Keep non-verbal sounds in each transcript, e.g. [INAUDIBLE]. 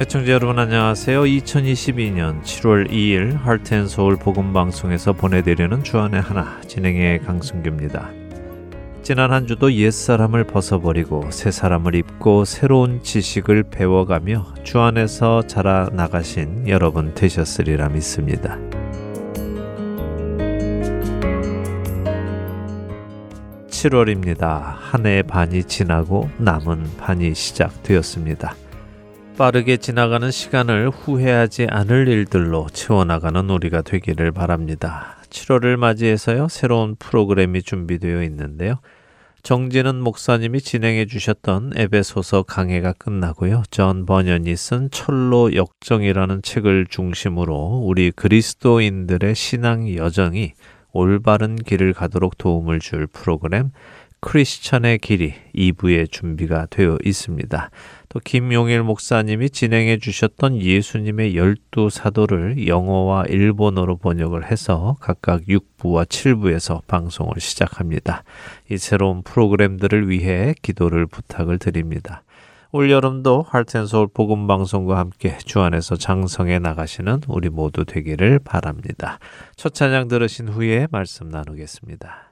애청자 여러분 안녕하세요. 2022년 7월 2일 할텐서울 복음방송에서 보내드리는 주안의 하나 진행의 강승규입니다. 지난 한 주도 옛사람을 벗어버리고 새 사람을 입고 새로운 지식을 배워가며 주 안에서 자라나가신 여러분 되셨으리라 믿습니다. 7월입니다. 한해 반이 지나고 남은 반이 시작되었습니다. 빠르게 지나가는 시간을 후회하지 않을 일들로 채워나가는 우리가 되기를 바랍니다. 7월을 맞이해서요, 새로운 프로그램이 준비되어 있는데요. 정진은 목사님이 진행해 주셨던 에베소서 강해가 끝나고요. 전 번연이 쓴 철로 역정이라는 책을 중심으로 우리 그리스도인들의 신앙 여정이 올바른 길을 가도록 도움을 줄 프로그램 크리스천의 길이 2부에 준비가 되어 있습니다. 또 김용일 목사님이 진행해 주셨던 예수님의 열두 사도를 영어와 일본어로 번역을 해서 각각 6부와 7부에서 방송을 시작합니다. 이 새로운 프로그램들을 위해 기도를 부탁을 드립니다. 올여름도 할텐서울 복음방송과 함께 주안에서 장성해 나가시는 우리 모두 되기를 바랍니다. 첫 찬양 들으신 후에 말씀 나누겠습니다.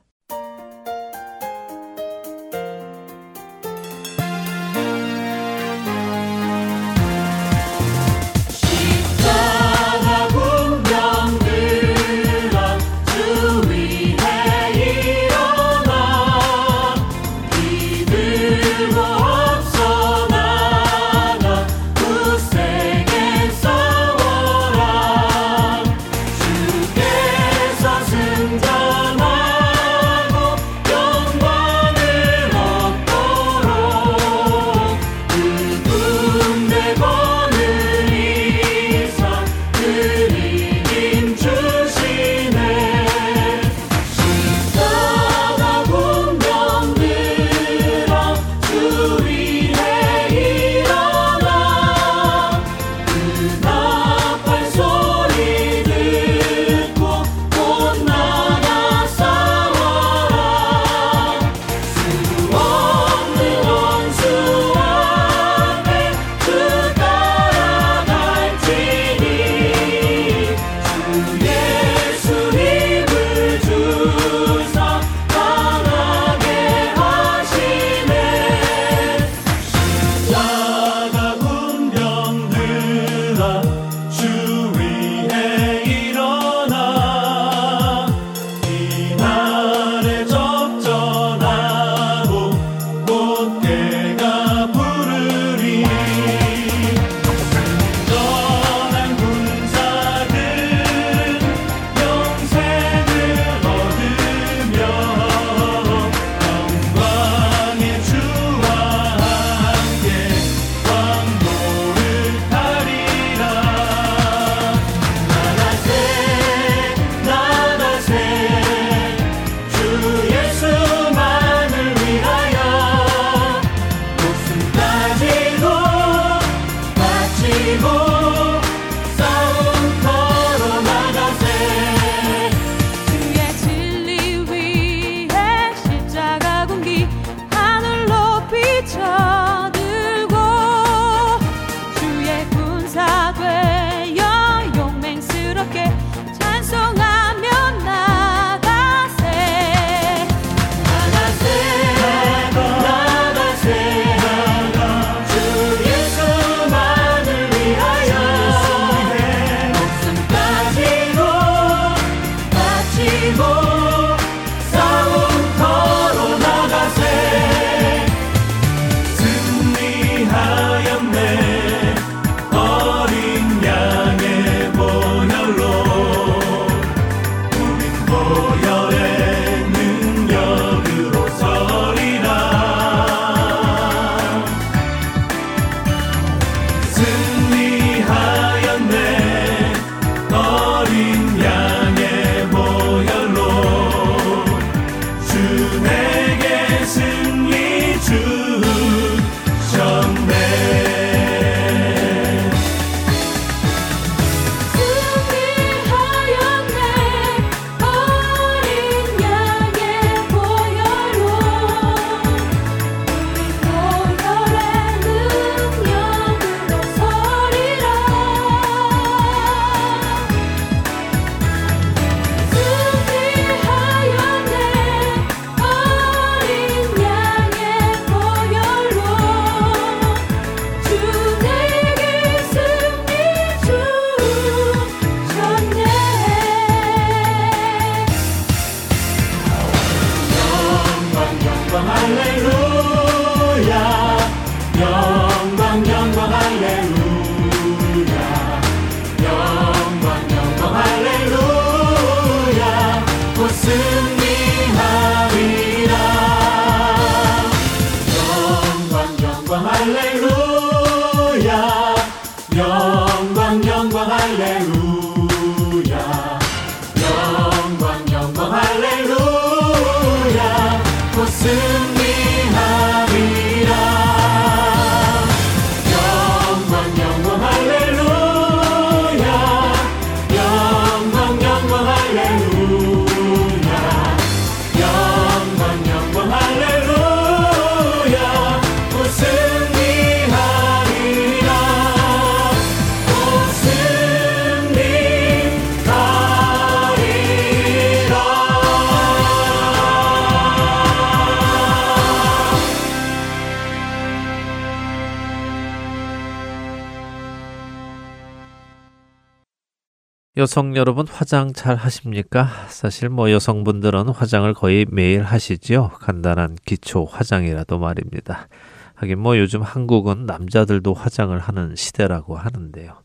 여성 여러분 화장 잘 하십니까? 사실 뭐 여성분들은 화장을 거의 매일 하시지요. 간단한 기초 화장이라도 말입니다. 하긴 뭐 요즘 한국은 남자들도 화장을 하는 시대라고 하는데요.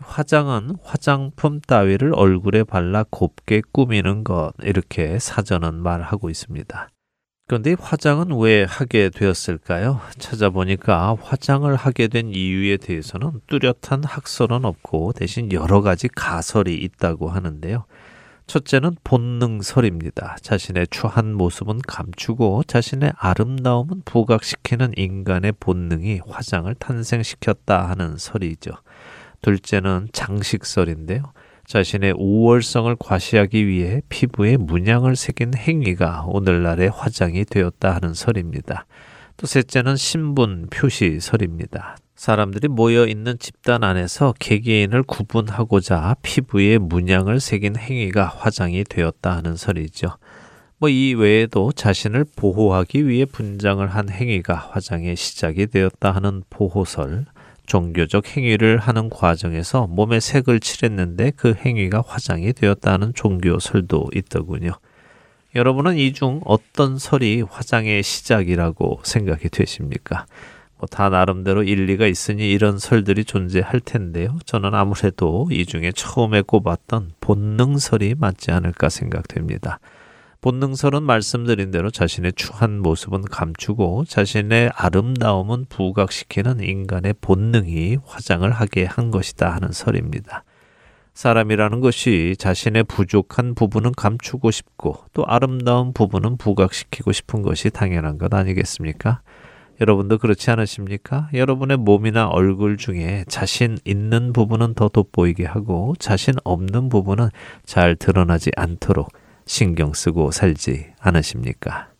화장은 화장품 따위를 얼굴에 발라 곱게 꾸미는 것 이렇게 사전은 말하고 있습니다. 그런데 화장은 왜 하게 되었을까요? 찾아보니까 화장을 하게 된 이유에 대해서는 뚜렷한 학설은 없고 대신 여러 가지 가설이 있다고 하는데요. 첫째는 본능설입니다. 자신의 추한 모습은 감추고 자신의 아름다움은 부각시키는 인간의 본능이 화장을 탄생시켰다 하는 설이죠. 둘째는 장식설인데요. 자신의 우월성을 과시하기 위해 피부에 문양을 새긴 행위가 오늘날의 화장이 되었다 하는 설입니다. 또 셋째는 신분 표시설입니다. 사람들이 모여 있는 집단 안에서 개개인을 구분하고자 피부에 문양을 새긴 행위가 화장이 되었다 하는 설이죠. 뭐 이 외에도 자신을 보호하기 위해 분장을 한 행위가 화장의 시작이 되었다 하는 보호설, 종교적 행위를 하는 과정에서 몸에 색을 칠했는데 그 행위가 화장이 되었다는 종교설도 있더군요. 여러분은 이 중 어떤 설이 화장의 시작이라고 생각이 되십니까? 뭐 다 나름대로 일리가 있으니 이런 설들이 존재할 텐데요. 저는 아무래도 이 중에 처음에 꼽았던 본능설이 맞지 않을까 생각됩니다. 본능설은 말씀드린 대로 자신의 추한 모습은 감추고 자신의 아름다움은 부각시키는 인간의 본능이 화장을 하게 한 것이다 하는 설입니다. 사람이라는 것이 자신의 부족한 부분은 감추고 싶고 또 아름다운 부분은 부각시키고 싶은 것이 당연한 것 아니겠습니까? 여러분도 그렇지 않으십니까? 여러분의 몸이나 얼굴 중에 자신 있는 부분은 더 돋보이게 하고 자신 없는 부분은 잘 드러나지 않도록 신경 쓰고 살지 않으십니까?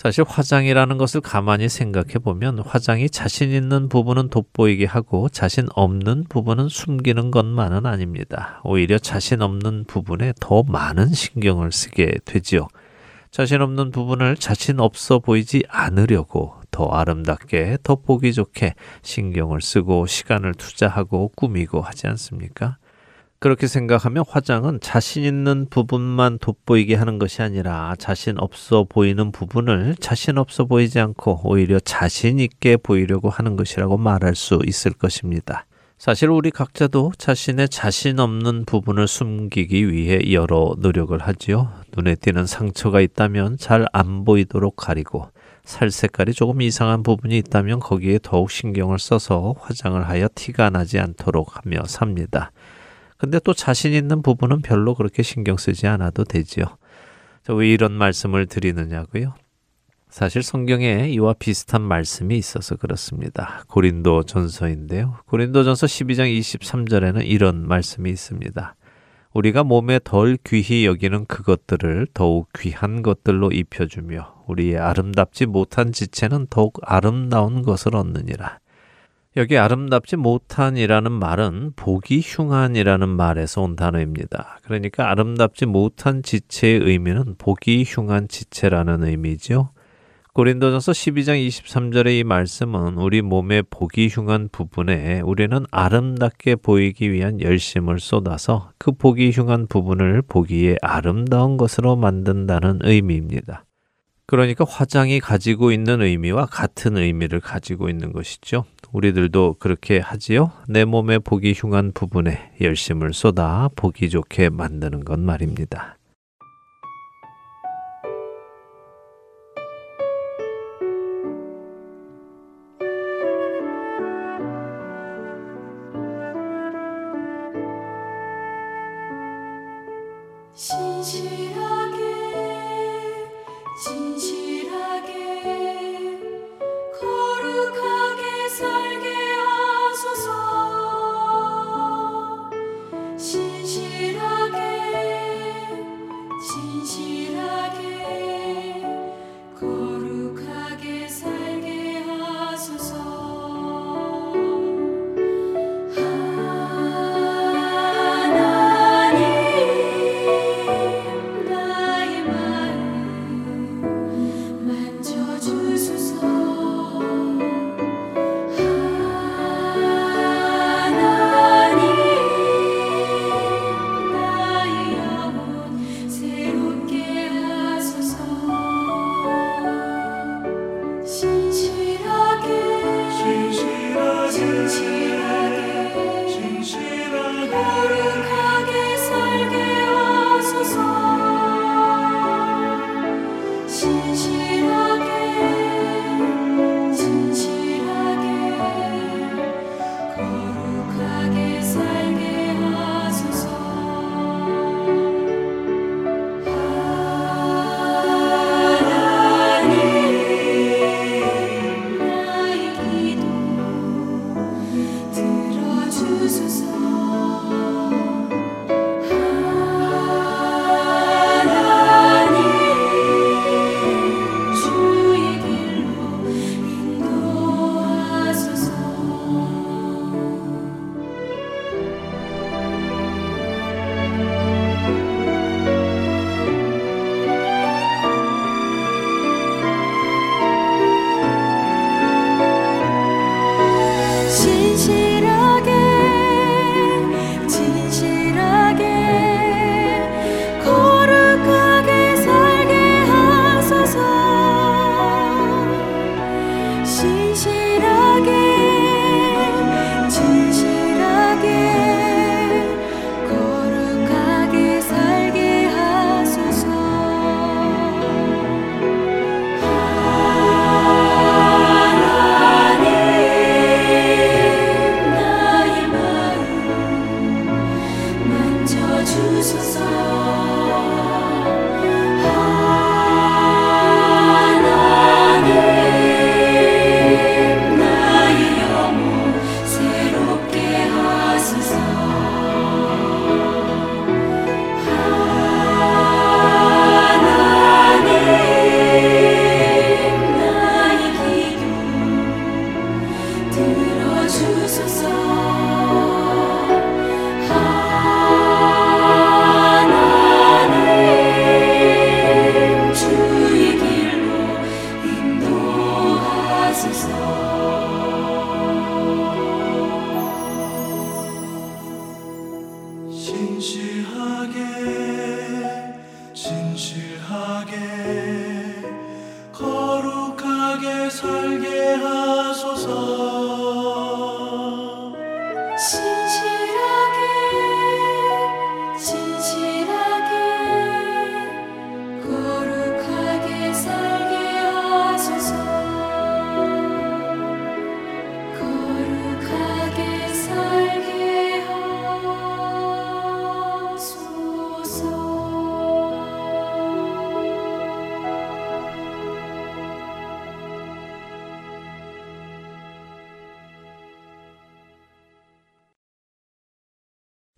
사실 화장이라는 것을 가만히 생각해 보면 화장이 자신 있는 부분은 돋보이게 하고 자신 없는 부분은 숨기는 것만은 아닙니다. 오히려 자신 없는 부분에 더 많은 신경을 쓰게 되지요. 자신 없는 부분을 자신 없어 보이지 않으려고 더 아름답게, 더 보기 좋게 신경을 쓰고 시간을 투자하고 꾸미고 하지 않습니까? 그렇게 생각하면 화장은 자신 있는 부분만 돋보이게 하는 것이 아니라 자신 없어 보이는 부분을 자신 없어 보이지 않고 오히려 자신 있게 보이려고 하는 것이라고 말할 수 있을 것입니다. 사실 우리 각자도 자신의 자신 없는 부분을 숨기기 위해 여러 노력을 하지요. 눈에 띄는 상처가 있다면 잘 안 보이도록 가리고 살 색깔이 조금 이상한 부분이 있다면 거기에 더욱 신경을 써서 화장을 하여 티가 나지 않도록 하며 삽니다. 근데 또 자신 있는 부분은 별로 그렇게 신경 쓰지 않아도 되지요. 왜 이런 말씀을 드리느냐고요? 사실 성경에 이와 비슷한 말씀이 있어서 그렇습니다. 고린도 전서인데요. 고린도 전서 12장 23절에는 이런 말씀이 있습니다. 우리가 몸에 덜 귀히 여기는 그것들을 더욱 귀한 것들로 입혀주며 우리의 아름답지 못한 지체는 더욱 아름다운 것을 얻느니라. 여기 아름답지 못한이라는 말은 보기 흉한이라는 말에서 온 단어입니다. 그러니까 아름답지 못한 지체의 의미는 보기 흉한 지체라는 의미죠. 고린도전서 12장 23절의 이 말씀은 우리 몸의 보기 흉한 부분에 우리는 아름답게 보이기 위한 열심을 쏟아서 그 보기 흉한 부분을 보기에 아름다운 것으로 만든다는 의미입니다. 그러니까 화장이 가지고 있는 의미와 같은 의미를 가지고 있는 것이죠. 우리들도 그렇게 하지요. 내 몸에 보기 흉한 부분에 열심을 쏟아 보기 좋게 만드는 것 말입니다.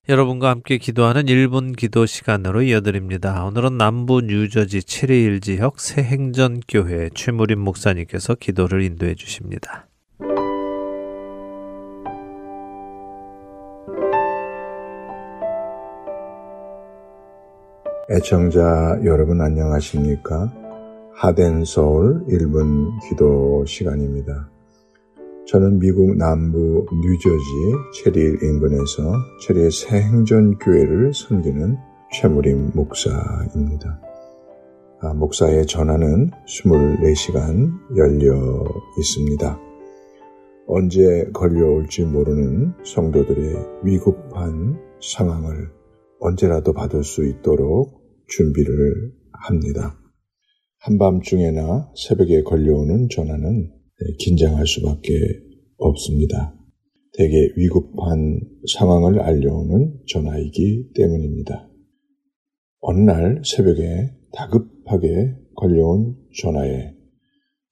여러분과 함께 기도하는 1분 기도 시간으로 이어드립니다. 오늘은 남부 뉴저지 7일 지역 새행전교회 최무림 목사님께서 기도를 인도해 주십니다. 애청자 여러분 안녕하십니까? 하덴 서울 1분 기도 시간입니다. 저는 미국 남부 뉴저지 체리일 인근에서 체리의 새 행전교회를 섬기는 최무림 목사입니다. 아, 목사의 전화는 24시간 열려 있습니다. 언제 걸려올지 모르는 성도들의 위급한 상황을 언제라도 받을 수 있도록 준비를 합니다. 한밤중에나 새벽에 걸려오는 전화는 긴장할 수밖에 없습니다. 대개 위급한 상황을 알려오는 전화이기 때문입니다. 어느 날 새벽에 다급하게 걸려온 전화에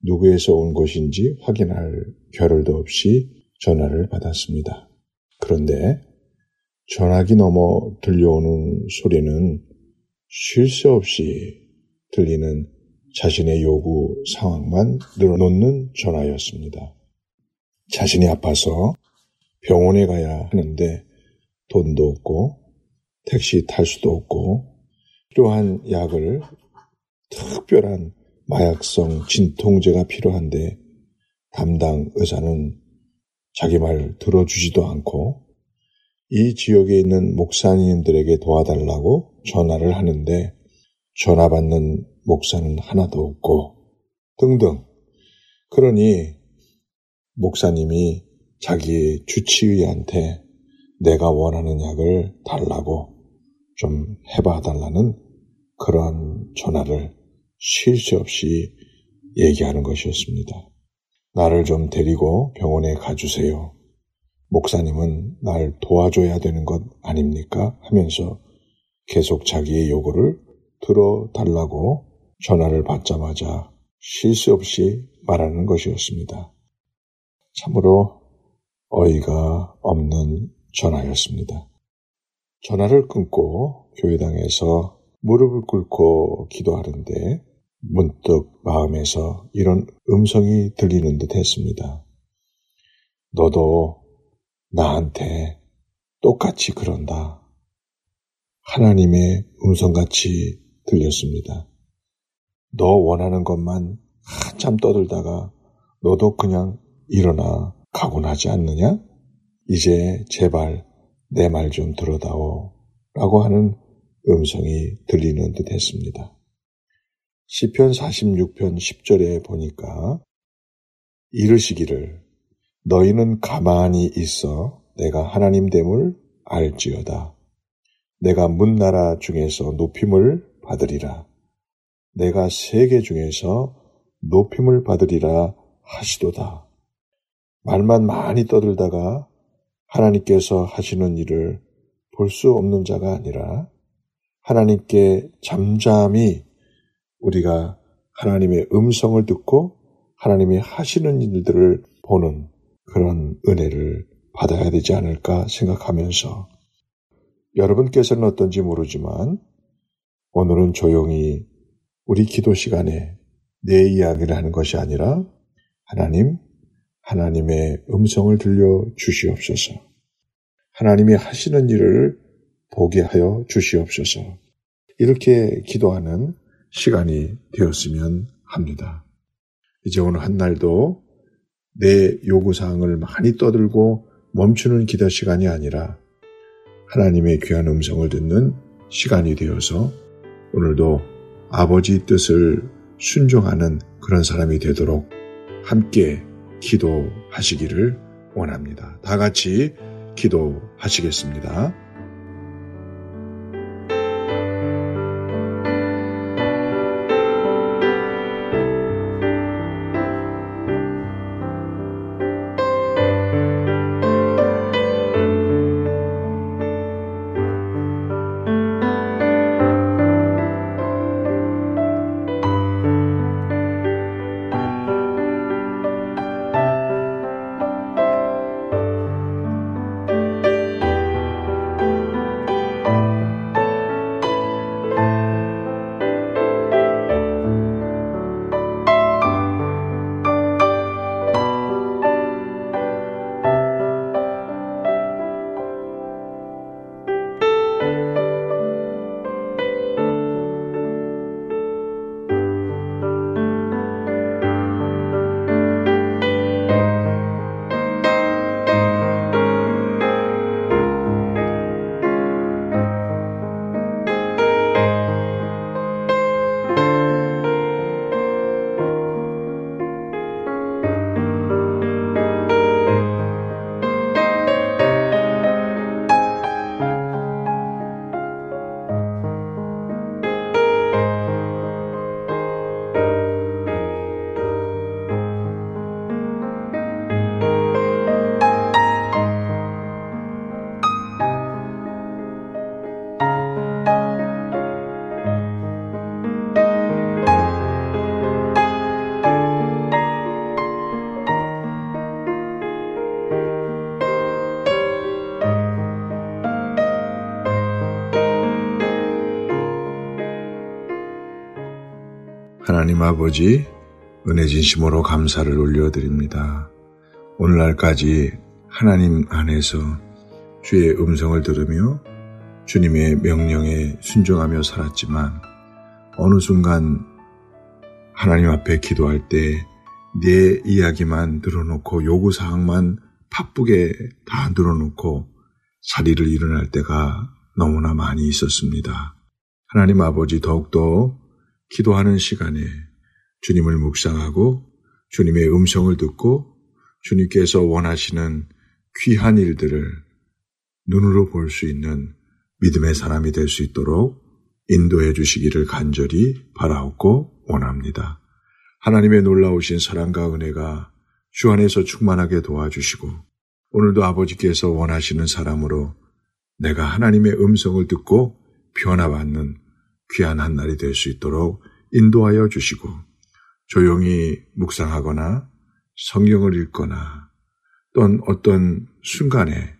누구에서 온 것인지 확인할 겨를도 없이 전화를 받았습니다. 그런데 전화기 넘어 들려오는 소리는 쉴 새 없이 들리는 자신의 요구 상황만 늘어놓는 전화였습니다. 자신이 아파서 병원에 가야 하는데 돈도 없고 택시 탈 수도 없고 필요한 약을 특별한 마약성 진통제가 필요한데 담당 의사는 자기 말 들어주지도 않고 이 지역에 있는 목사님들에게 도와달라고 전화를 하는데 전화 받는 목사는 하나도 없고 등등. 그러니 목사님이 자기 주치의한테 내가 원하는 약을 달라고 좀 해봐 달라는 그런 전화를 쉴 새 없이 얘기하는 것이었습니다. 나를 좀 데리고 병원에 가주세요. 목사님은 날 도와줘야 되는 것 아닙니까? 하면서 계속 자기의 요구를 들어달라고 전화를 받자마자 쉴 새 없이 말하는 것이었습니다. 참으로 어이가 없는 전화였습니다. 전화를 끊고 교회당에서 무릎을 꿇고 기도하는데 문득 마음에서 이런 음성이 들리는 듯 했습니다. 너도 나한테 똑같이 그런다. 하나님의 음성같이 들렸습니다. 너 원하는 것만 한참 떠들다가 너도 그냥 일어나 가곤 하지 않느냐? 이제 제발 내 말 좀 들어다오. 라고 하는 음성이 들리는 듯 했습니다. 시편 46편 10절에 보니까 이르시기를 너희는 가만히 있어 내가 하나님 됨을 알지어다. 내가 문나라 중에서 높임을 받으리라. 내가 세계 중에서 높임을 받으리라 하시도다. 말만 많이 떠들다가 하나님께서 하시는 일을 볼 수 없는 자가 아니라 하나님께 잠잠히 우리가 하나님의 음성을 듣고 하나님이 하시는 일들을 보는 그런 은혜를 받아야 되지 않을까 생각하면서 여러분께서는 어떤지 모르지만 오늘은 조용히 우리 기도 시간에 내 이야기를 하는 것이 아니라 하나님, 하나님의 음성을 들려 주시옵소서. 하나님이 하시는 일을 보게 하여 주시옵소서. 이렇게 기도하는 시간이 되었으면 합니다. 이제 오늘 한 날도 내 요구사항을 많이 떠들고 멈추는 기도 시간이 아니라 하나님의 귀한 음성을 듣는 시간이 되어서 오늘도 아버지 뜻을 순종하는 그런 사람이 되도록 함께 기도하시기를 원합니다. 다 같이 기도하시겠습니다. 하나님 아버지 은혜 진심으로 감사를 올려드립니다. 오늘날까지 하나님 안에서 주의 음성을 들으며 주님의 명령에 순종하며 살았지만 어느 순간 하나님 앞에 기도할 때 내 이야기만 들어놓고 요구사항만 바쁘게 다 들어놓고 자리를 일어날 때가 너무나 많이 있었습니다. 하나님 아버지 더욱더 기도하는 시간에 주님을 묵상하고 주님의 음성을 듣고 주님께서 원하시는 귀한 일들을 눈으로 볼 수 있는 믿음의 사람이 될 수 있도록 인도해 주시기를 간절히 바라옵고 원합니다. 하나님의 놀라우신 사랑과 은혜가 주 안에서 충만하게 도와주시고 오늘도 아버지께서 원하시는 사람으로 내가 하나님의 음성을 듣고 변화받는 귀한 한 날이 될 수 있도록 인도하여 주시고 조용히 묵상하거나 성경을 읽거나 또는 어떤 순간에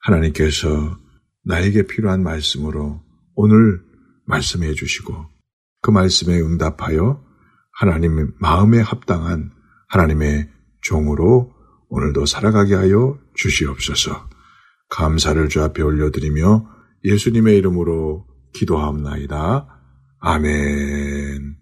하나님께서 나에게 필요한 말씀으로 오늘 말씀해 주시고 그 말씀에 응답하여 하나님의 마음에 합당한 하나님의 종으로 오늘도 살아가게 하여 주시옵소서. 감사를 주 앞에 올려드리며 예수님의 이름으로 기도하옵나이다. 아멘.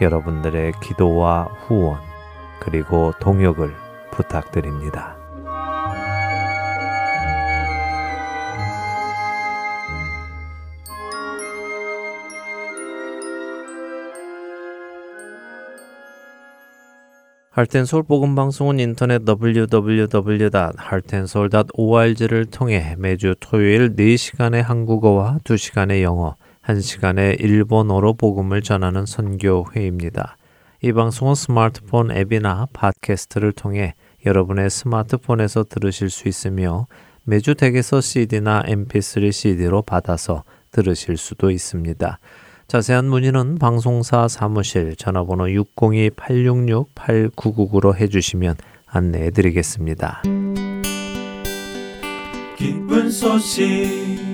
여러분들의 기도와 후원 그리고 동역을 부탁드립니다. 할텐 서울 복음 방송은 인터넷 www.hartenseoul.org를 통해 매주 토요일 4시간의 한국어와 2시간의 영어 1시간의 일본어로 복음을 전하는 선교회입니다. 이 방송은 스마트폰 앱이나 팟캐스트를 통해 여러분의 스마트폰에서 들으실 수 있으며 매주 댁에서 CD나 MP3 CD로 받아서 들으실 수도 있습니다. 자세한 문의는 방송사 사무실 전화번호 602-866-8999로 해주시면 안내해 드리겠습니다. 기쁜 소식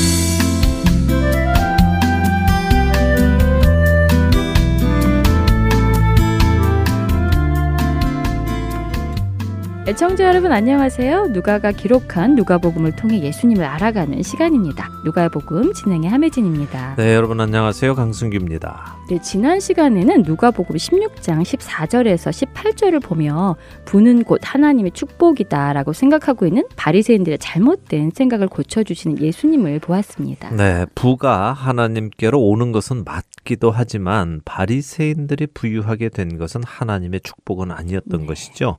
애청자 여러분 안녕하세요. 누가가 기록한 누가복음을 통해 예수님을 알아가는 시간입니다. 누가복음 진행의 함혜진입니다. 네, 여러분 안녕하세요. 강승규입니다. 네, 지난 시간에는 누가복음 16장 14절에서 18절을 보며 부는 곳 하나님의 축복이다라고 생각하고 있는 바리새인들의 잘못된 생각을 고쳐 주시는 예수님을 보았습니다. 네, 부가 하나님께로 오는 것은 맞기도 하지만 바리새인들이 부유하게 된 것은 하나님의 축복은 아니었던 네. 것이죠.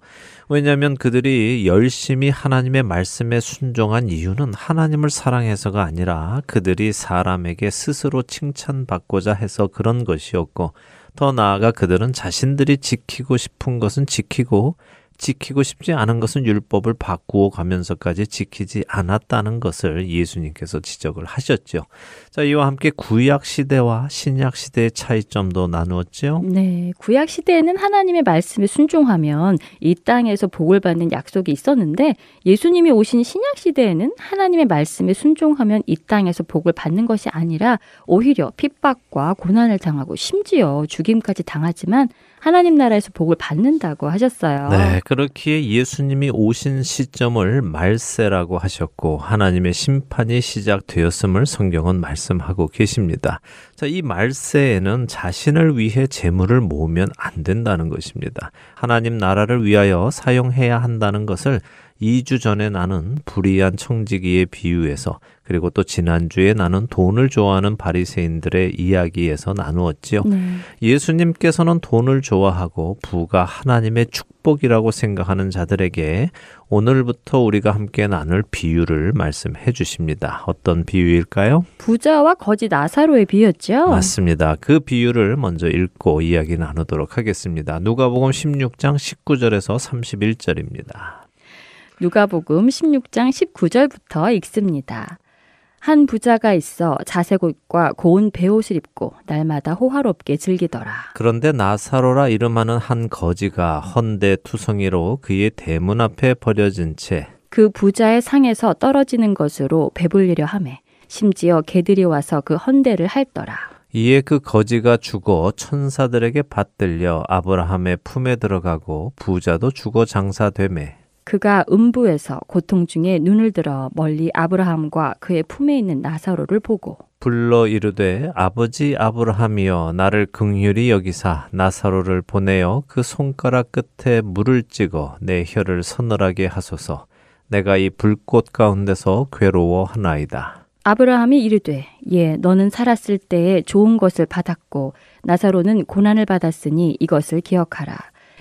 왜냐하면 그들이 열심히 하나님의 말씀에 순종한 이유는 하나님을 사랑해서가 아니라 그들이 사람에게 스스로 칭찬받고자 해서 그런 것이었고 더 나아가 그들은 자신들이 지키고 싶은 것은 지키고 지키고 싶지 않은 것은 율법을 바꾸어 가면서까지 지키지 않았다는 것을 예수님께서 지적을 하셨죠. 자, 이와 함께 구약 시대와 신약 시대의 차이점도 나누었죠. 네. 구약 시대에는 하나님의 말씀에 순종하면 이 땅에서 복을 받는 약속이 있었는데 예수님이 오신 신약 시대에는 하나님의 말씀에 순종하면 이 땅에서 복을 받는 것이 아니라 오히려 핍박과 고난을 당하고 심지어 죽임까지 당하지만 하나님 나라에서 복을 받는다고 하셨어요. 네, 그렇기에 예수님이 오신 시점을 말세라고 하셨고 하나님의 심판이 시작되었음을 성경은 말씀하고 계십니다. 자, 이 말세에는 자신을 위해 재물을 모으면 안 된다는 것입니다. 하나님 나라를 위하여 사용해야 한다는 것을 2주 전에 나는 불의한 청지기에 비유해서 그리고 또 지난주에 나는 돈을 좋아하는 바리새인들의 이야기에서 나누었지요. 네. 예수님께서는 돈을 좋아하고 부가 하나님의 축복이라고 생각하는 자들에게 오늘부터 우리가 함께 나눌 비유를 말씀해 주십니다. 어떤 비유일까요? 부자와 거지 나사로의 비유였죠. 맞습니다. 그 비유를 먼저 읽고 이야기 나누도록 하겠습니다. 누가복음 16장 19절에서 31절입니다. 누가복음 16장 19절부터 읽습니다. 한 부자가 있어 자색 옷과 고운 베옷을 입고 날마다 호화롭게 즐기더라. 그런데 나사로라 이름하는 한 거지가 헌데 투성이로 그의 대문 앞에 버려진 채 그 부자의 상에서 떨어지는 것으로 배불리려 함에 심지어 개들이 와서 그 헌대를 핥더라. 이에 그 거지가 죽어 천사들에게 받들려 아브라함의 품에 들어가고 부자도 죽어 장사되매 그가 음부에서 고통 중에 눈을 들어 멀리 아브라함과 그의 품에 있는 나사로를 보고 불러 이르되 아버지 아브라함이여 나를 긍휼히 여기사 나사로를 보내어 그 손가락 끝에 물을 찍어 내 혀를 서늘하게 하소서 내가 이 불꽃 가운데서 괴로워하나이다. 아브라함이 이르되 예 너는 살았을 때에 좋은 것을 받았고 나사로는 고난을 받았으니 이것을 기억하라.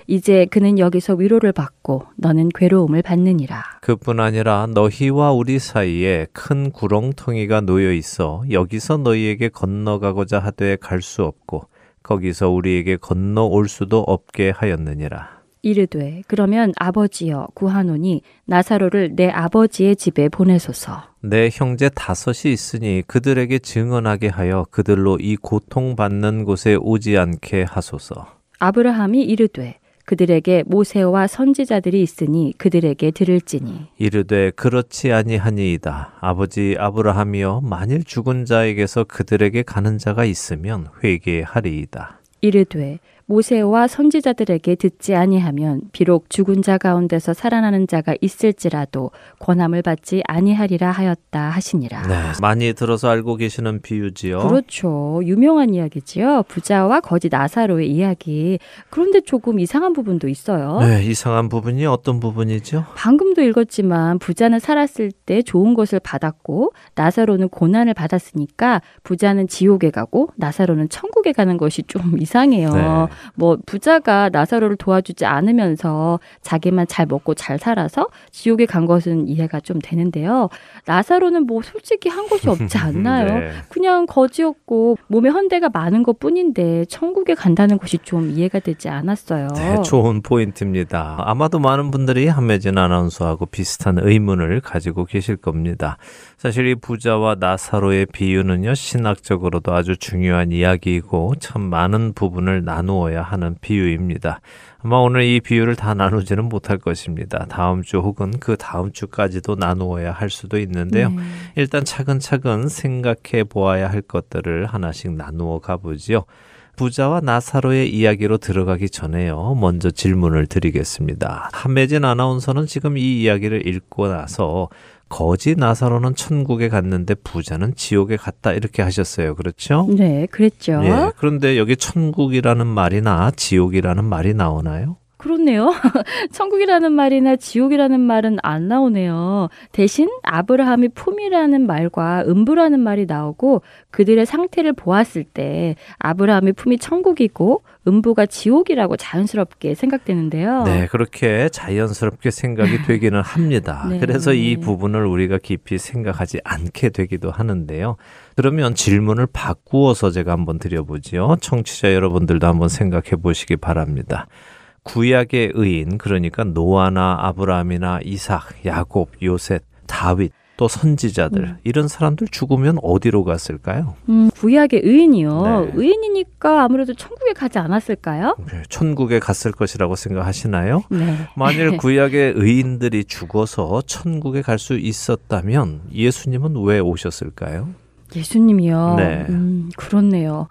이제 그는 여기서 위로를 받고 너는 괴로움을 받느니라. 그뿐 아니라 너희와 우리 사이에 큰 구렁텅이가 놓여 있어 여기서 너희에게 건너가고자 하되 갈 수 없고 거기서 우리에게 건너올 수도 없게 하였느니라. 이르되 그러면 아버지여 구하노니 나사로를 내 아버지의 집에 보내소서. 내 형제 다섯이 있으니 그들에게 증언하게 하여 그들로 이 고통받는 곳에 오지 않게 하소서. 아브라함이 이르되 그들에게 모세와 선지자들이 있으니 그들에게 들을지니 이르되 그렇지 아니하니이다. 아버지 아브라함이여 만일 죽은 자에게서 그들에게 가는 자가 있으면 회개하리이다. 이르되 모세와 선지자들에게 듣지 아니하면 비록 죽은 자 가운데서 살아나는 자가 있을지라도 권함을 받지 아니하리라 하였다 하시니라. 네, 많이 들어서 알고 계시는 비유지요. 그렇죠. 유명한 이야기지요. 부자와 거지 나사로의 이야기. 그런데 조금 이상한 부분도 있어요. 네, 이상한 부분이 어떤 부분이죠? 방금도 읽었지만 부자는 살았을 때 좋은 것을 받았고 나사로는 고난을 받았으니까 부자는 지옥에 가고 나사로는 천국에 가는 것이 좀 이상해요. 네. 뭐 부자가 나사로를 도와주지 않으면서 자기만 잘 먹고 잘 살아서 지옥에 간 것은 이해가 좀 되는데요. 나사로는 뭐 솔직히 한 것이 없지 [LAUGHS] 않나요? 네. 그냥 거지였고 몸에 헌대가 많은 것 뿐인데 천국에 간다는 것이 좀 이해가 되지 않았어요. 네, 좋은 포인트입니다. 아마도 많은 분들이 한매진 아나운서하고 비슷한 의문을 가지고 계실 겁니다. 사실 이 부자와 나사로의 비유는요, 신학적으로도 아주 중요한 이야기이고 참 많은 부분을 나누어 야 하는 비유입니다. 아마 오늘 이 비유를 다 나누지는 못할 것입니다. 다음 주 혹은 그 다음 주까지도 나누어야 할 수도 있는데요. 네. 일단 차근차근 생각해 보아야 할 것들을 하나씩 나누어 가보지요. 부자와 나사로의 이야기로 들어가기 전에요. 먼저 질문을 드리겠습니다. 한매진 아나운서는 지금 이 이야기를 읽고 나서 거지 나사로는 천국에 갔는데 부자는 지옥에 갔다 이렇게 하셨어요. 그렇죠? 네, 그랬죠. 예. 그런데 여기 천국이라는 말이나 지옥이라는 말이 나오나요? 그렇네요. [LAUGHS] 천국이라는 말이나 지옥이라는 말은 안 나오네요. 대신 아브라함이 품이라는 말과 음부라는 말이 나오고 그들의 상태를 보았을 때 아브라함의 품이 천국이고 음부가 지옥이라고 자연스럽게 생각되는데요. 네, 그렇게 자연스럽게 생각이 [LAUGHS] 되기는 합니다. 네. 그래서 이 부분을 우리가 깊이 생각하지 않게 되기도 하는데요. 그러면 질문을 바꾸어서 제가 한번 드려보지요. 청취자 여러분들도 한번 생각해 보시기 바랍니다. 구약의 의인, 그러니까 노아나 아브라함이나 이삭, 야곱, 요셉, 다윗, 또 선지자들, 음. 이런 사람들 죽으면 어디로 갔을까요? 음, 구약의 의인이요. 네. 의인이니까 아무래도 천국에 가지 않았을까요? 네, 천국에 갔을 것이라고 생각하시나요? 네. 만일 [LAUGHS] 구약의 의인들이 죽어서 천국에 갈 수 있었다면 예수님은 왜 오셨을까요? 예수님이요. 네. 음, 그렇네요.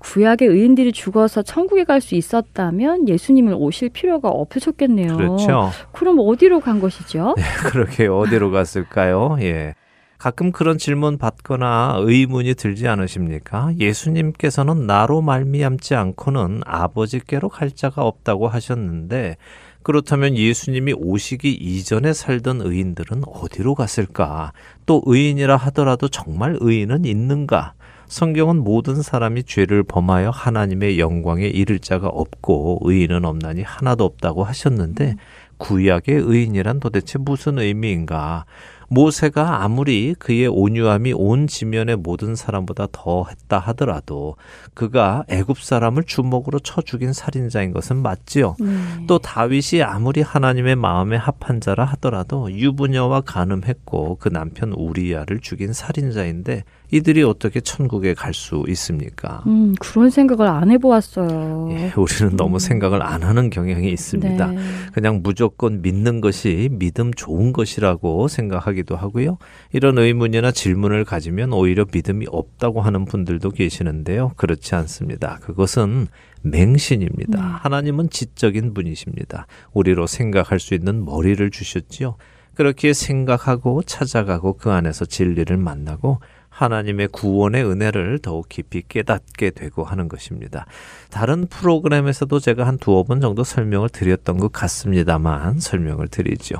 구약의 의인들이 죽어서 천국에 갈 수 있었다면 예수님은 오실 필요가 없으셨겠네요. 그렇죠. 그럼 어디로 간 것이죠? [LAUGHS] 그렇게 어디로 갔을까요? 예. 가끔 그런 질문 받거나 의문이 들지 않으십니까? 예수님께서는 나로 말미암지 않고는 아버지께로 갈 자가 없다고 하셨는데 그렇다면 예수님이 오시기 이전에 살던 의인들은 어디로 갔을까? 또 의인이라 하더라도 정말 의인은 있는가? 성경은 모든 사람이 죄를 범하여 하나님의 영광에 이를 자가 없고 의인은 없나니 하나도 없다고 하셨는데 구약의 의인이란 도대체 무슨 의미인가? 모세가 아무리 그의 온유함이 온 지면의 모든 사람보다 더 했다 하더라도 그가 애굽 사람을 주먹으로 쳐 죽인 살인자인 것은 맞지요. 네. 또 다윗이 아무리 하나님의 마음에 합한 자라 하더라도 유부녀와 간음했고 그 남편 우리야를 죽인 살인자인데 이들이 어떻게 천국에 갈 수 있습니까? 음, 그런 생각을 안 해보았어요. 예, 우리는 너무 생각을 안 하는 경향이 있습니다. 네. 그냥 무조건 믿는 것이 믿음 좋은 것이라고 생각하기도 하고요. 이런 의문이나 질문을 가지면 오히려 믿음이 없다고 하는 분들도 계시는데요. 그렇지 않습니다. 그것은 맹신입니다. 네. 하나님은 지적인 분이십니다. 우리로 생각할 수 있는 머리를 주셨지요. 그렇게 생각하고 찾아가고 그 안에서 진리를 만나고 하나님의 구원의 은혜를 더욱 깊이 깨닫게 되고 하는 것입니다. 다른 프로그램에서도 제가 한 두어 번 정도 설명을 드렸던 것 같습니다만 설명을 드리죠.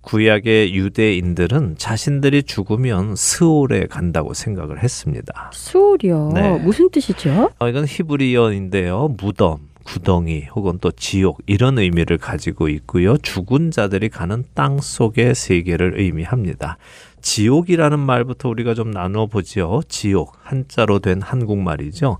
구약의 유대인들은 자신들이 죽으면 스올에 간다고 생각을 했습니다. 수월이요. 네. 무슨 뜻이죠? 어, 이건 히브리어인데요. 무덤. 구덩이 혹은 또 지옥 이런 의미를 가지고 있고요. 죽은 자들이 가는 땅 속의 세계를 의미합니다. 지옥이라는 말부터 우리가 좀 나누어 보지요. 지옥 한자로 된 한국말이죠.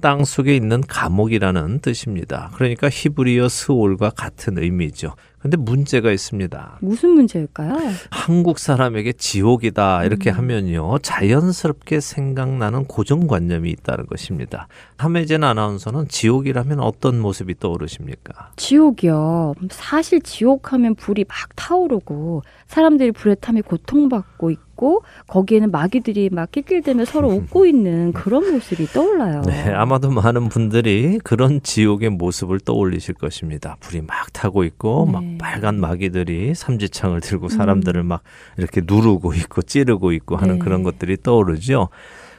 땅 속에 있는 감옥이라는 뜻입니다. 그러니까 히브리어 스올과 같은 의미죠. 근데 문제가 있습니다. 무슨 문제일까요? 한국 사람에게 지옥이다 이렇게 음. 하면요 자연스럽게 생각나는 고정관념이 있다는 것입니다. 함혜진 아나운서는 지옥이라면 어떤 모습이 떠오르십니까? 지옥이요. 사실 지옥하면 불이 막 타오르고 사람들이 불에 타며 고통받고 있고 거기에는 마귀들이 막 낄낄대며 서로 [LAUGHS] 웃고 있는 그런 모습이 떠올라요. 네, 아마도 많은 분들이 그런 지옥의 모습을 떠올리실 것입니다. 불이 막 타고 있고 네. 막 빨간 마귀들이 삼지창을 들고 사람들을 막 이렇게 누르고 있고 찌르고 있고 하는 네. 그런 것들이 떠오르죠.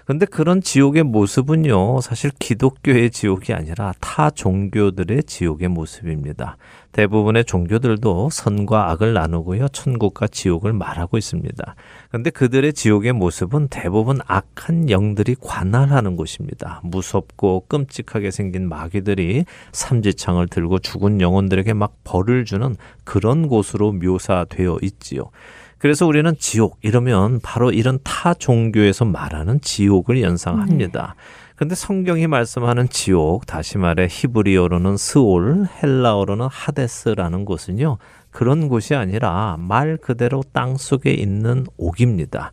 근데 그런 지옥의 모습은요, 사실 기독교의 지옥이 아니라 타 종교들의 지옥의 모습입니다. 대부분의 종교들도 선과 악을 나누고요, 천국과 지옥을 말하고 있습니다. 근데 그들의 지옥의 모습은 대부분 악한 영들이 관할하는 곳입니다. 무섭고 끔찍하게 생긴 마귀들이 삼지창을 들고 죽은 영혼들에게 막 벌을 주는 그런 곳으로 묘사되어 있지요. 그래서 우리는 지옥 이러면 바로 이런 타 종교에서 말하는 지옥을 연상합니다. 근데 성경이 말씀하는 지옥, 다시 말해 히브리어로는 스올, 헬라어로는 하데스라는 곳은요. 그런 곳이 아니라 말 그대로 땅 속에 있는 옥입니다.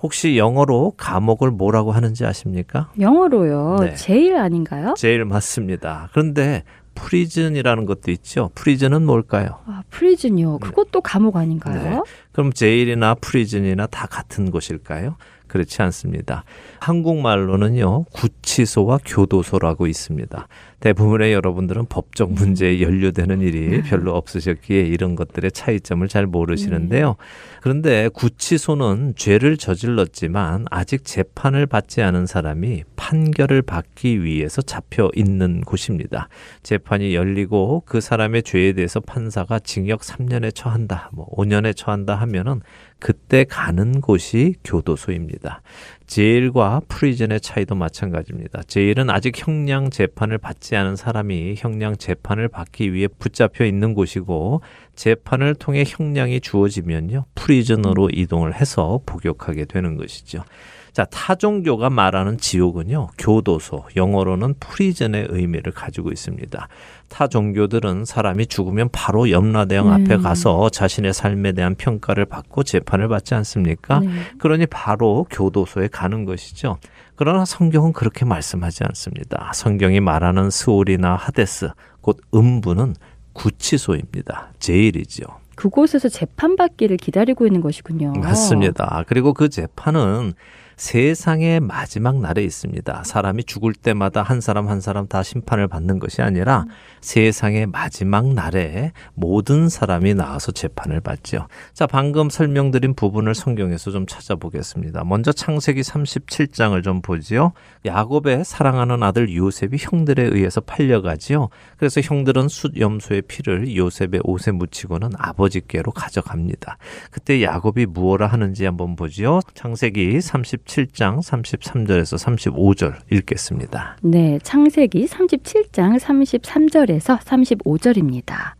혹시 영어로 감옥을 뭐라고 하는지 아십니까? 영어로요. 네. Jail 아닌가요? Jail 맞습니다. 그런데 prison이라는 것도 있죠. Prison은 뭘까요? 아, prison이요. 그것도 감옥 아닌가요? 네. 그럼 jail이나 prison이나 다 같은 곳일까요? 그렇지 않습니다. 한국말로는요, 구치소와 교도소라고 있습니다. 대부분의 여러분들은 법적 문제에 연루되는 일이 별로 없으셨기에 이런 것들의 차이점을 잘 모르시는데요. 그런데 구치소는 죄를 저질렀지만 아직 재판을 받지 않은 사람이 판결을 받기 위해서 잡혀 있는 곳입니다. 재판이 열리고 그 사람의 죄에 대해서 판사가 징역 3년에 처한다, 뭐 5년에 처한다 하면은 그때 가는 곳이 교도소입니다. Jail과 prison의 차이도 마찬가지입니다. Jail은 아직 형량 재판을 받지 않은 사람이 형량 재판을 받기 위해 붙잡혀 있는 곳이고 재판을 통해 형량이 주어지면요. Prison으로 이동을 해서 복역하게 되는 것이죠. 자, 타종교가 말하는 지옥은요, 교도소, 영어로는 prison의 의미를 가지고 있습니다. 타 종교들은 사람이 죽으면 바로 염라대왕 앞에 음. 가서 자신의 삶에 대한 평가를 받고 재판을 받지 않습니까? 네. 그러니 바로 교도소에 가는 것이죠. 그러나 성경은 그렇게 말씀하지 않습니다. 성경이 말하는 스올이나 하데스, 곧 음부는 구치소입니다. 제일이죠. 그곳에서 재판받기를 기다리고 있는 것이군요. 맞습니다. 그리고 그 재판은 세상의 마지막 날에 있습니다. 사람이 죽을 때마다 한 사람 한 사람 다 심판을 받는 것이 아니라 세상의 마지막 날에 모든 사람이 나와서 재판을 받죠. 자, 방금 설명드린 부분을 성경에서 좀 찾아보겠습니다. 먼저 창세기 37장을 좀 보지요. 야곱의 사랑하는 아들 요셉이 형들에 의해서 팔려가지요. 그래서 형들은 숫 염소의 피를 요셉의 옷에 묻히고는 아버지께로 가져갑니다. 그때 야곱이 무엇라 하는지 한번 보지요. 창세기 37장 33절에서 35절 읽겠습니다. 네, 창세기 37장 33절에서 35절입니다.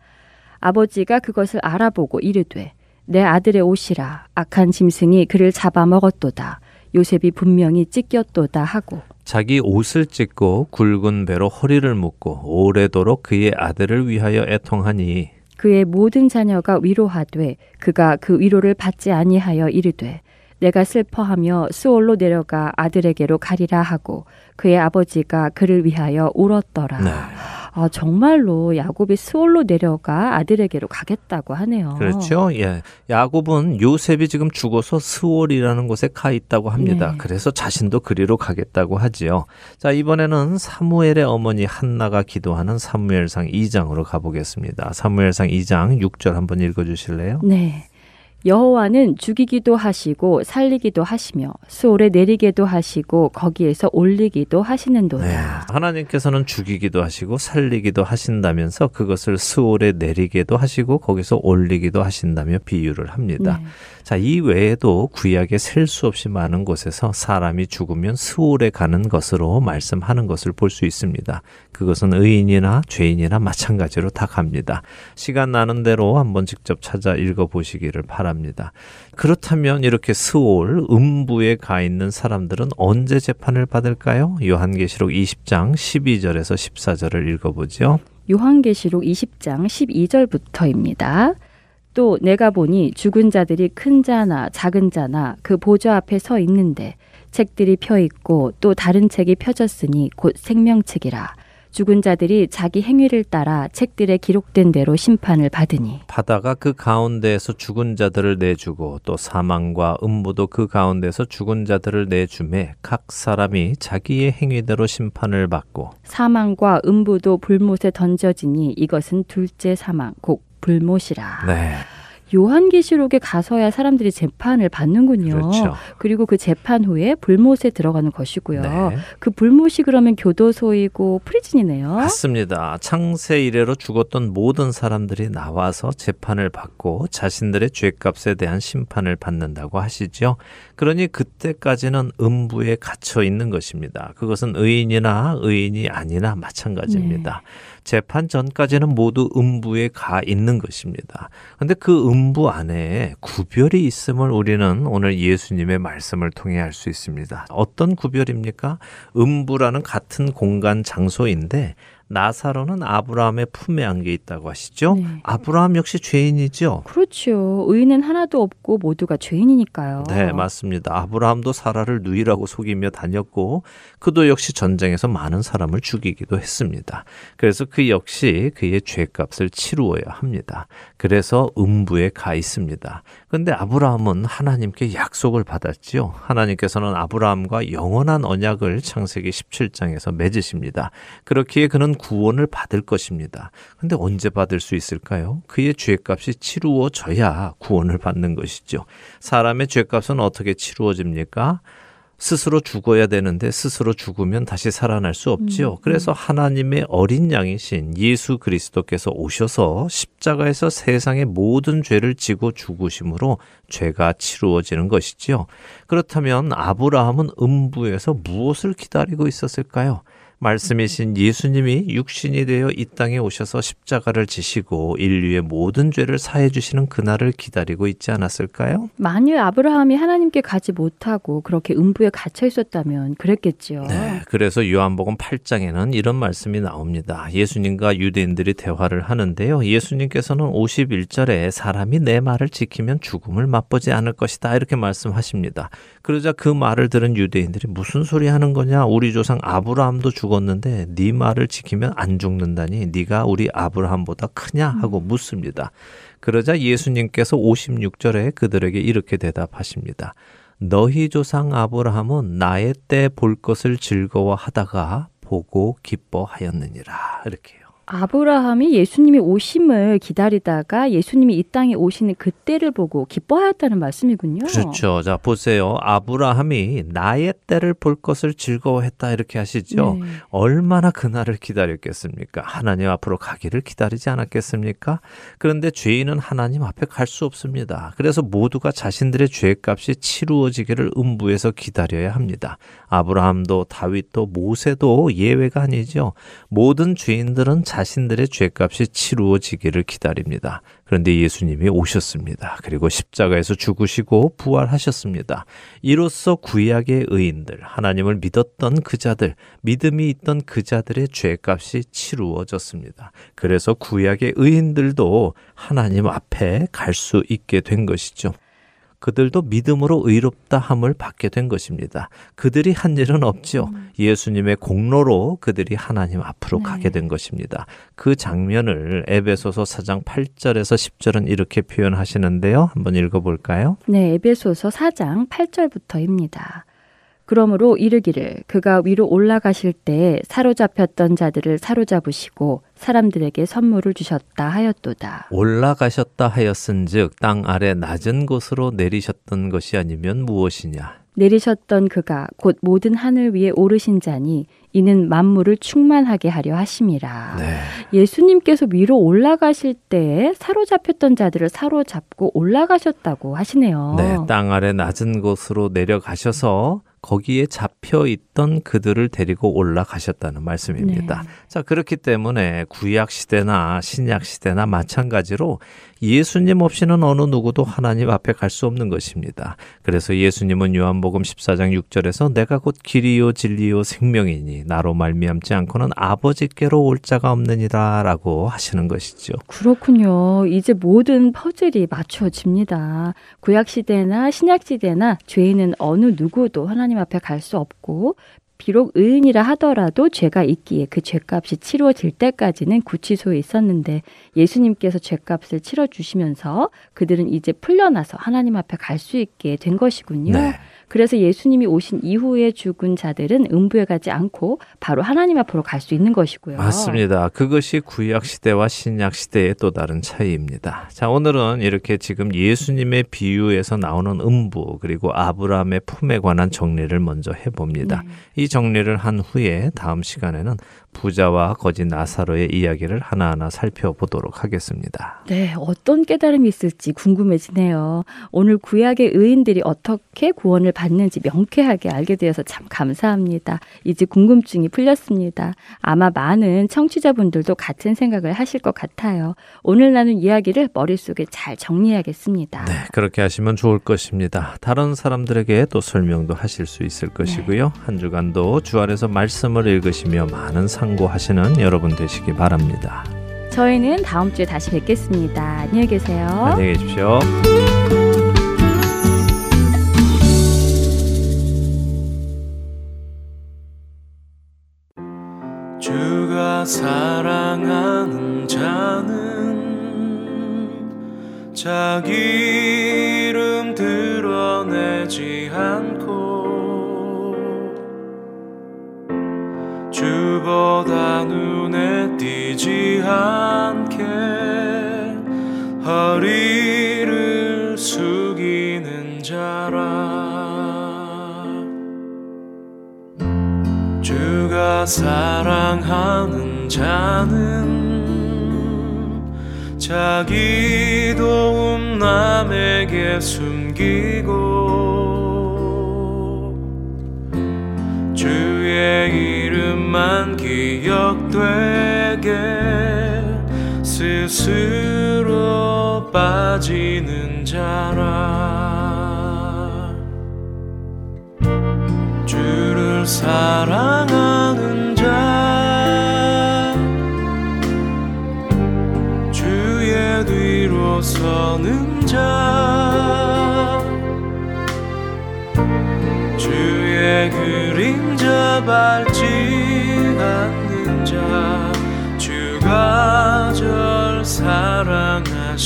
아버지가 그것을 알아보고 이르되 내 아들의 옷이라 악한 짐승이 그를 잡아먹었도다. 요셉이 분명히 찢겼도다 하고 자기 옷을 찢고 굵은 배로 허리를 묶고 오래도록 그의 아들을 위하여 애통하니 그의 모든 자녀가 위로하되 그가 그 위로를 받지 아니하여 이르되 내가 슬퍼하며 스올로 내려가 아들에게로 가리라 하고 그의 아버지가 그를 위하여 울었더라. 네. 아, 정말로 야곱이 스올로 내려가 아들에게로 가겠다고 하네요. 그렇죠. 예. 야곱은 요셉이 지금 죽어서 스월이라는 곳에 가 있다고 합니다. 네. 그래서 자신도 그리로 가겠다고 하지요. 자, 이번에는 사무엘의 어머니 한나가 기도하는 사무엘상 2장으로 가보겠습니다. 사무엘상 2장 6절 한번 읽어 주실래요? 네. 여호와는 죽이기도 하시고 살리기도 하시며 수올에 내리게도 하시고 거기에서 올리기도 하시는도다. 네, 하나님께서는 죽이기도 하시고 살리기도 하신다면서 그것을 수올에 내리게도 하시고 거기서 올리기도 하신다며 비유를 합니다. 네. 자, 이 외에도 구약에 셀수 없이 많은 곳에서 사람이 죽으면 수올에 가는 것으로 말씀하는 것을 볼 수 있습니다. 그것은 의인이나 죄인이나 마찬가지로 다 갑니다. 시간 나는 대로 한번 직접 찾아 읽어 보시기를 바랍니다. 그렇다면 이렇게 스올 음부에 가 있는 사람들은 언제 재판을 받을까요? 요한계시록 20장 12절에서 14절을 읽어 보죠. 요한계시록 20장 12절부터입니다. 또 내가 보니 죽은 자들이 큰 자나 작은 자나 그 보좌 앞에 서 있는데 책들이 펴 있고 또 다른 책이 펴졌으니 곧 생명책이라. 죽은 자들이 자기 행위를 따라 책들에 기록된 대로 심판을 받으니. 바다가 그 가운데에서 죽은 자들을 내주고 또 사망과 음부도 그 가운데서 죽은 자들을 내주매 각 사람이 자기의 행위대로 심판을 받고 사망과 음부도 불못에 던져지니 이것은 둘째 사망 곧 불못이라. 네 요한계시록에 가서야 사람들이 재판을 받는군요. 그렇죠. 그리고 그 재판 후에 불못에 들어가는 것이고요. 네. 그 불못이 그러면 교도소이고 프리즌이네요. 맞습니다. 창세 이래로 죽었던 모든 사람들이 나와서 재판을 받고 자신들의 죄값에 대한 심판을 받는다고 하시죠. 그러니 그때까지는 음부에 갇혀 있는 것입니다. 그것은 의인이나 의인이 아니나 마찬가지입니다. 재판 전까지는 모두 음부에 가 있는 것입니다. 근데 그 음부 안에 구별이 있음을 우리는 오늘 예수님의 말씀을 통해 알 수 있습니다. 어떤 구별입니까? 음부라는 같은 공간 장소인데 나사로는 아브라함의 품에 안겨 있다고 하시죠. 네. 아브라함 역시 죄인이죠. 그렇죠. 의인은 하나도 없고 모두가 죄인이니까요. 네, 맞습니다. 아브라함도 사라를 누이라고 속이며 다녔고 그도 역시 전쟁에서 많은 사람을 죽이기도 했습니다. 그래서 그 역시 그의 죄값을 치루어야 합니다. 그래서 음부에 가 있습니다. 근데 아브라함은 하나님께 약속을 받았지요. 하나님께서는 아브라함과 영원한 언약을 창세기 17장에서 맺으십니다. 그렇기에 그는 구원을 받을 것입니다. 근데 언제 받을 수 있을까요? 그의 죄값이 치루어져야 구원을 받는 것이죠. 사람의 죄값은 어떻게 치루어집니까? 스스로 죽어야 되는데 스스로 죽으면 다시 살아날 수 없지요. 그래서 하나님의 어린 양이신 예수 그리스도께서 오셔서 십자가에서 세상의 모든 죄를 지고 죽으심으로 죄가 치루어지는 것이지요. 그렇다면 아브라함은 음부에서 무엇을 기다리고 있었을까요? 말씀이신 예수님이 육신이 되어 이 땅에 오셔서 십자가를 지시고 인류의 모든 죄를 사해 주시는 그날을 기다리고 있지 않았을까요? 만일 아브라함이 하나님께 가지 못하고 그렇게 음부에 갇혀 있었다면 그랬겠지요. 네, 그래서 요한복음 8장에는 이런 말씀이 나옵니다. 예수님과 유대인들이 대화를 하는데요. 예수님께서는 51절에 사람이 내 말을 지키면 죽음을 맛보지 않을 것이다 이렇게 말씀하십니다. 그러자 그 말을 들은 유대인들이 무슨 소리 하는 거냐? 우리 조상 아브라함도 죽 었는데 네 말을 지키면 안 죽는다니 네가 우리 아브라함보다 크냐 하고 묻습니다. 그러자 예수님께서 56절에 그들에게 이렇게 대답하십니다. 너희 조상 아브라함은 나의 때 볼 것을 즐거워하다가 보고 기뻐하였느니라 이렇게요. 아브라함이 예수님이 오심을 기다리다가 예수님이 이 땅에 오시는 그때를 보고 기뻐하였다는 말씀이군요. 그렇죠. 자 보세요. 아브라함이 나의 때를 볼 것을 즐거워했다 이렇게 하시죠. 네. 얼마나 그날을 기다렸겠습니까? 하나님 앞으로 가기를 기다리지 않았겠습니까? 그런데 죄인은 하나님 앞에 갈 수 없습니다. 그래서 모두가 자신들의 죄값이 치루어지기를 음부에서 기다려야 합니다. 아브라함도 다윗도 모세도 예외가 아니죠. 모든 죄인들은 자 신들의 죄값이 치루어지기를 기다립니다. 그런데 예수님이 오셨습니다. 그리고 십자가에서 죽으시고 부활하셨습니다. 이로써 구약의 의인들, 하나님을 믿었던 그자들, 믿음이 있던 그자들의 죄값이 치루어졌습니다. 그래서 구약의 의인들도 하나님 앞에 갈 수 있게 된 것이죠. 그들도 믿음으로 의롭다 함을 받게 된 것입니다. 그들이 한 일은 없지요. 예수님의 공로로 그들이 하나님 앞으로 네. 가게 된 것입니다. 그 장면을 에베소서 4장 8절에서 10절은 이렇게 표현하시는데요. 한번 읽어 볼까요? 네, 에베소서 4장 8절부터입니다. 그러므로 이르기를 그가 위로 올라가실 때 사로잡혔던 자들을 사로잡으시고 사람들에게 선물을 주셨다 하였도다. 올라가셨다 하였은즉 땅 아래 낮은 곳으로 내리셨던 것이 아니면 무엇이냐 내리셨던 그가 곧 모든 하늘 위에 오르신 자니 이는 만물을 충만하게 하려 하심이라. 네. 예수님께서 위로 올라가실 때에 사로잡혔던 자들을 사로잡고 올라가셨다고 하시네요. 네, 땅 아래 낮은 곳으로 내려가셔서 거기에 잡혀 있던 그들을 데리고 올라가셨다는 말씀입니다. 네. 자, 그렇기 때문에 구약 시대나 신약 시대나 마찬가지로 예수님 없이는 어느 누구도 하나님 앞에 갈 수 없는 것입니다. 그래서 예수님은 요한복음 14장 6절에서 내가 곧 길이요 진리요 생명이니 나로 말미암지 않고는 아버지께로 올 자가 없느니라라고 하시는 것이죠. 그렇군요. 이제 모든 퍼즐이 맞춰집니다. 구약 시대나 신약 시대나 죄인은 어느 누구도 하나님 앞에 갈 수 없고 비록 의인이라 하더라도 죄가 있기에 그 죄값이 치루어질 때까지는 구치소에 있었는데 예수님께서 죄값을 치러 주시면서 그들은 이제 풀려나서 하나님 앞에 갈 수 있게 된 것이군요. 네. 그래서 예수님이 오신 이후에 죽은 자들은 음부에 가지 않고 바로 하나님 앞으로 갈 수 있는 것이고요. 맞습니다. 그것이 구약 시대와 신약 시대의 또 다른 차이입니다. 자, 오늘은 이렇게 지금 예수님의 비유에서 나오는 음부 그리고 아브라함의 품에 관한 정리를 먼저 해 봅니다. 네. 이 정리를 한 후에 다음 시간에는 부자와 거지 나사로의 이야기를 하나하나 살펴보도록 하겠습니다. 네, 어떤 깨달음이 있을지 궁금해지네요. 오늘 구약의 의인들이 어떻게 구원을 받는지 명쾌하게 알게 되어서 참 감사합니다. 이제 궁금증이 풀렸습니다. 아마 많은 청취자분들도 같은 생각을 하실 것 같아요. 오늘 나눈 이야기를 머릿속에 잘 정리해야겠습니다. 네, 그렇게 하시면 좋을 것입니다. 다른 사람들에게 또 설명도 하실 수 있을 것이고요. 한 주간도 주 안에서 말씀을 읽으시며 많은 상 고하시는 여러분 되시기 바랍니다. 저희는 다음 주에 다시 뵙겠습니다. 안녕히 계세요. 안녕히 계십시오. 주가 사랑하는 자는 자기 이름 드러내지 않고 주보다 눈에 띄지 않게 허리를 숙이는 자라. 주가 사랑하는 자는 자기 도움 남에게 숨기고 주의 이름만 기억되게 스스로 빠지는 자라. 주를 사랑하는 자 주의 뒤로 서는 자 주의 그림자 밟지 않는 자 주가 절 사랑하시네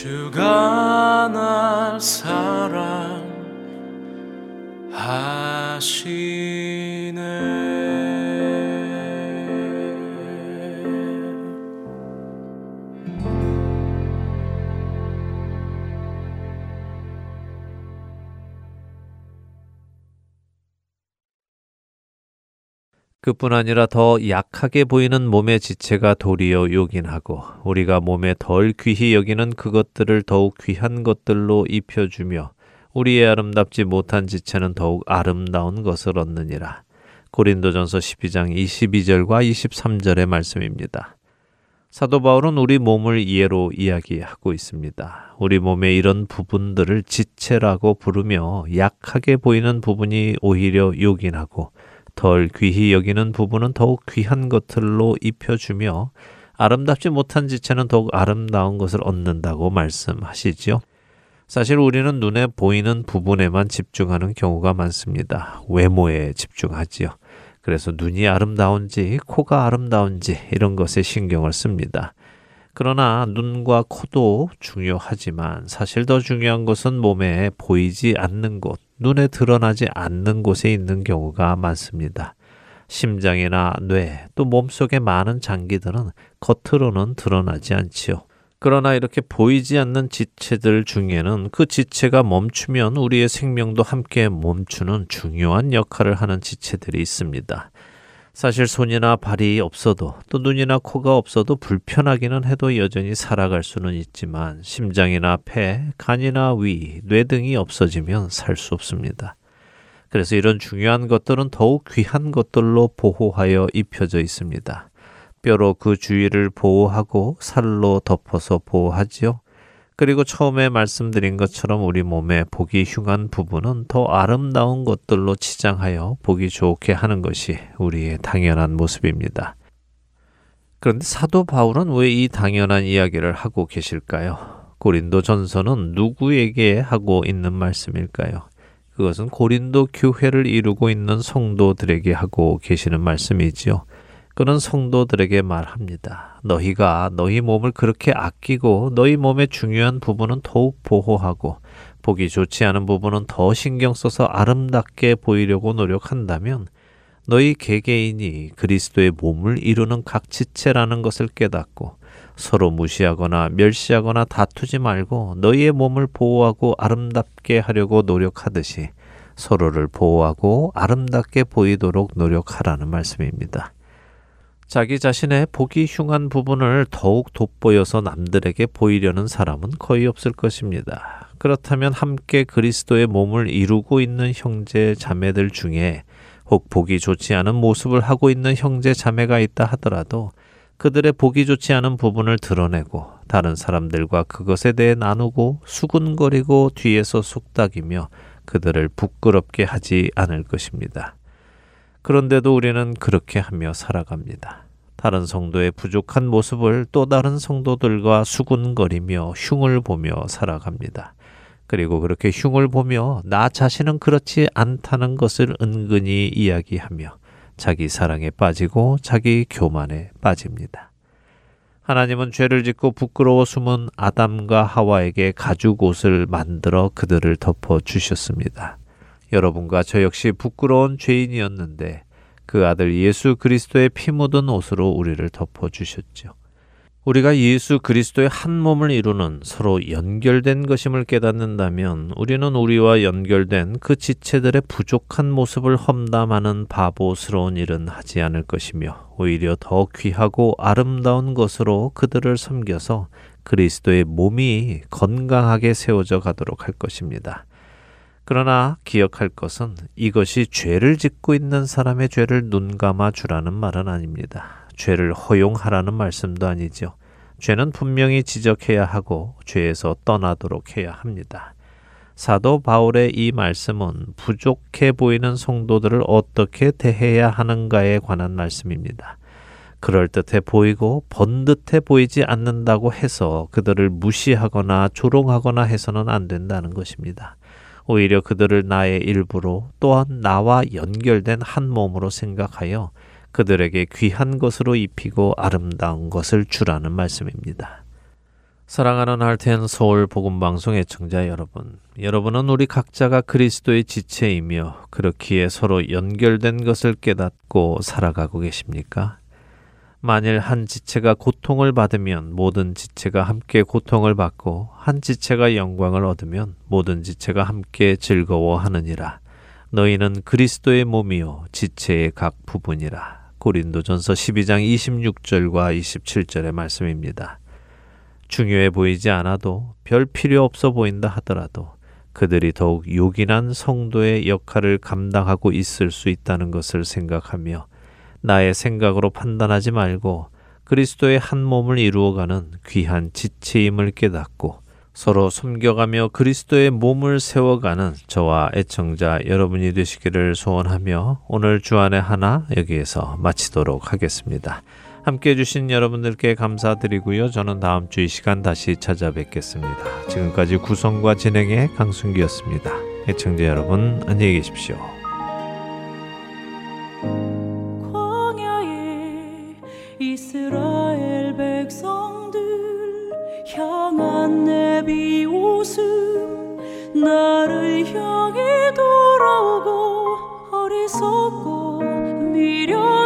주가 날 사랑하시 그뿐 아니라 더 약하게 보이는 몸의 지체가 도리어 요긴하고 우리가 몸에 덜 귀히 여기는 그것들을 더욱 귀한 것들로 입혀주며 우리의 아름답지 못한 지체는 더욱 아름다운 것을 얻느니라. 고린도전서 12장 22절과 23절의 말씀입니다. 사도 바울은 우리 몸을 예로 이야기하고 있습니다. 우리 몸의 이런 부분들을 지체라고 부르며 약하게 보이는 부분이 오히려 요긴하고 덜 귀히 여기는 부분은 더욱 귀한 것들로 입혀주며 아름답지 못한 지체는 더욱 아름다운 것을 얻는다고 말씀하시지요. 사실 우리는 눈에 보이는 부분에만 집중하는 경우가 많습니다. 외모에 집중하지요. 그래서 눈이 아름다운지 코가 아름다운지 이런 것에 신경을 씁니다. 그러나 눈과 코도 중요하지만 사실 더 중요한 것은 몸에 보이지 않는 곳, 눈에 드러나지 않는 곳에 있는 경우가 많습니다. 심장이나 뇌, 또 몸속의 많은 장기들은 겉으로는 드러나지 않지요. 그러나 이렇게 보이지 않는 지체들 중에는 그 지체가 멈추면 우리의 생명도 함께 멈추는 중요한 역할을 하는 지체들이 있습니다. 사실 손이나 발이 없어도 또 눈이나 코가 없어도 불편하기는 해도 여전히 살아갈 수는 있지만 심장이나 폐, 간이나 위, 뇌 등이 없어지면 살 수 없습니다. 그래서 이런 중요한 것들은 더욱 귀한 것들로 보호하여 입혀져 있습니다. 뼈로 그 주위를 보호하고 살로 덮어서 보호하지요. 그리고 처음에 말씀드린 것처럼 우리 몸에 보기 흉한 부분은 더 아름다운 것들로 치장하여 보기 좋게 하는 것이 우리의 당연한 모습입니다. 그런데 사도 바울은 왜 이 당연한 이야기를 하고 계실까요? 고린도 전서는 누구에게 하고 있는 말씀일까요? 그것은 고린도 교회를 이루고 있는 성도들에게 하고 계시는 말씀이지요. 그는 성도들에게 말합니다. 너희가 너희 몸을 그렇게 아끼고 너희 몸의 중요한 부분은 더욱 보호하고 보기 좋지 않은 부분은 더 신경 써서 아름답게 보이려고 노력한다면 너희 개개인이 그리스도의 몸을 이루는 각 지체라는 것을 깨닫고 서로 무시하거나 멸시하거나 다투지 말고 너희의 몸을 보호하고 아름답게 하려고 노력하듯이 서로를 보호하고 아름답게 보이도록 노력하라는 말씀입니다. 자기 자신의 보기 흉한 부분을 더욱 돋보여서 남들에게 보이려는 사람은 거의 없을 것입니다. 그렇다면 함께 그리스도의 몸을 이루고 있는 형제 자매들 중에 혹 보기 좋지 않은 모습을 하고 있는 형제 자매가 있다 하더라도 그들의 보기 좋지 않은 부분을 드러내고 다른 사람들과 그것에 대해 나누고 수군거리고 뒤에서 속닥이며 그들을 부끄럽게 하지 않을 것입니다. 그런데도 우리는 그렇게 하며 살아갑니다. 다른 성도의 부족한 모습을 또 다른 성도들과 수군거리며 흉을 보며 살아갑니다. 그리고 그렇게 흉을 보며 나 자신은 그렇지 않다는 것을 은근히 이야기하며 자기 사랑에 빠지고 자기 교만에 빠집니다. 하나님은 죄를 짓고 부끄러워 숨은 아담과 하와에게 가죽 옷을 만들어 그들을 덮어 주셨습니다. 여러분과 저 역시 부끄러운 죄인이었는데 그 아들 예수 그리스도의 피 묻은 옷으로 우리를 덮어 주셨죠. 우리가 예수 그리스도의 한 몸을 이루는 서로 연결된 것임을 깨닫는다면 우리는 우리와 연결된 그 지체들의 부족한 모습을 험담하는 바보스러운 일은 하지 않을 것이며 오히려 더 귀하고 아름다운 것으로 그들을 섬겨서 그리스도의 몸이 건강하게 세워져 가도록 할 것입니다. 그러나 기억할 것은 이것이 죄를 짓고 있는 사람의 죄를 눈감아 주라는 말은 아닙니다. 죄를 허용하라는 말씀도 아니죠. 죄는 분명히 지적해야 하고 죄에서 떠나도록 해야 합니다. 사도 바울의 이 말씀은 부족해 보이는 성도들을 어떻게 대해야 하는가에 관한 말씀입니다. 그럴듯해 보이고 번듯해 보이지 않는다고 해서 그들을 무시하거나 조롱하거나 해서는 안 된다는 것입니다. 오히려 그들을 나의 일부로 또한 나와 연결된 한 몸으로 생각하여 그들에게 귀한 것으로 입히고 아름다운 것을 주라는 말씀입니다. 사랑하는 할텐 서울 복음 방송 애청자 여러분, 여러분은 우리 각자가 그리스도의 지체이며 그렇기에 서로 연결된 것을 깨닫고 살아가고 계십니까? 만일 한 지체가 고통을 받으면 모든 지체가 함께 고통을 받고 한 지체가 영광을 얻으면 모든 지체가 함께 즐거워하느니라. 너희는 그리스도의 몸이요 지체의 각 부분이라. 고린도전서 12장 26절과 27절의 말씀입니다. 중요해 보이지 않아도 별 필요 없어 보인다 하더라도 그들이 더욱 요긴한 성도의 역할을 감당하고 있을 수 있다는 것을 생각하며 나의 생각으로 판단하지 말고 그리스도의 한 몸을 이루어가는 귀한 지체임을 깨닫고 서로 섬겨가며 그리스도의 몸을 세워가는 저와 애청자 여러분이 되시기를 소원하며 오늘 주안의 하나 여기에서 마치도록 하겠습니다. 함께 해주신 여러분들께 감사드리고요. 저는 다음 주 이 시간 다시 찾아뵙겠습니다. 지금까지 구성과 진행의 강순기였습니다. 애청자 여러분 안녕히 계십시오. 백성들 향한 내 비웃음 나를 향해 돌아오고 어리석고 미련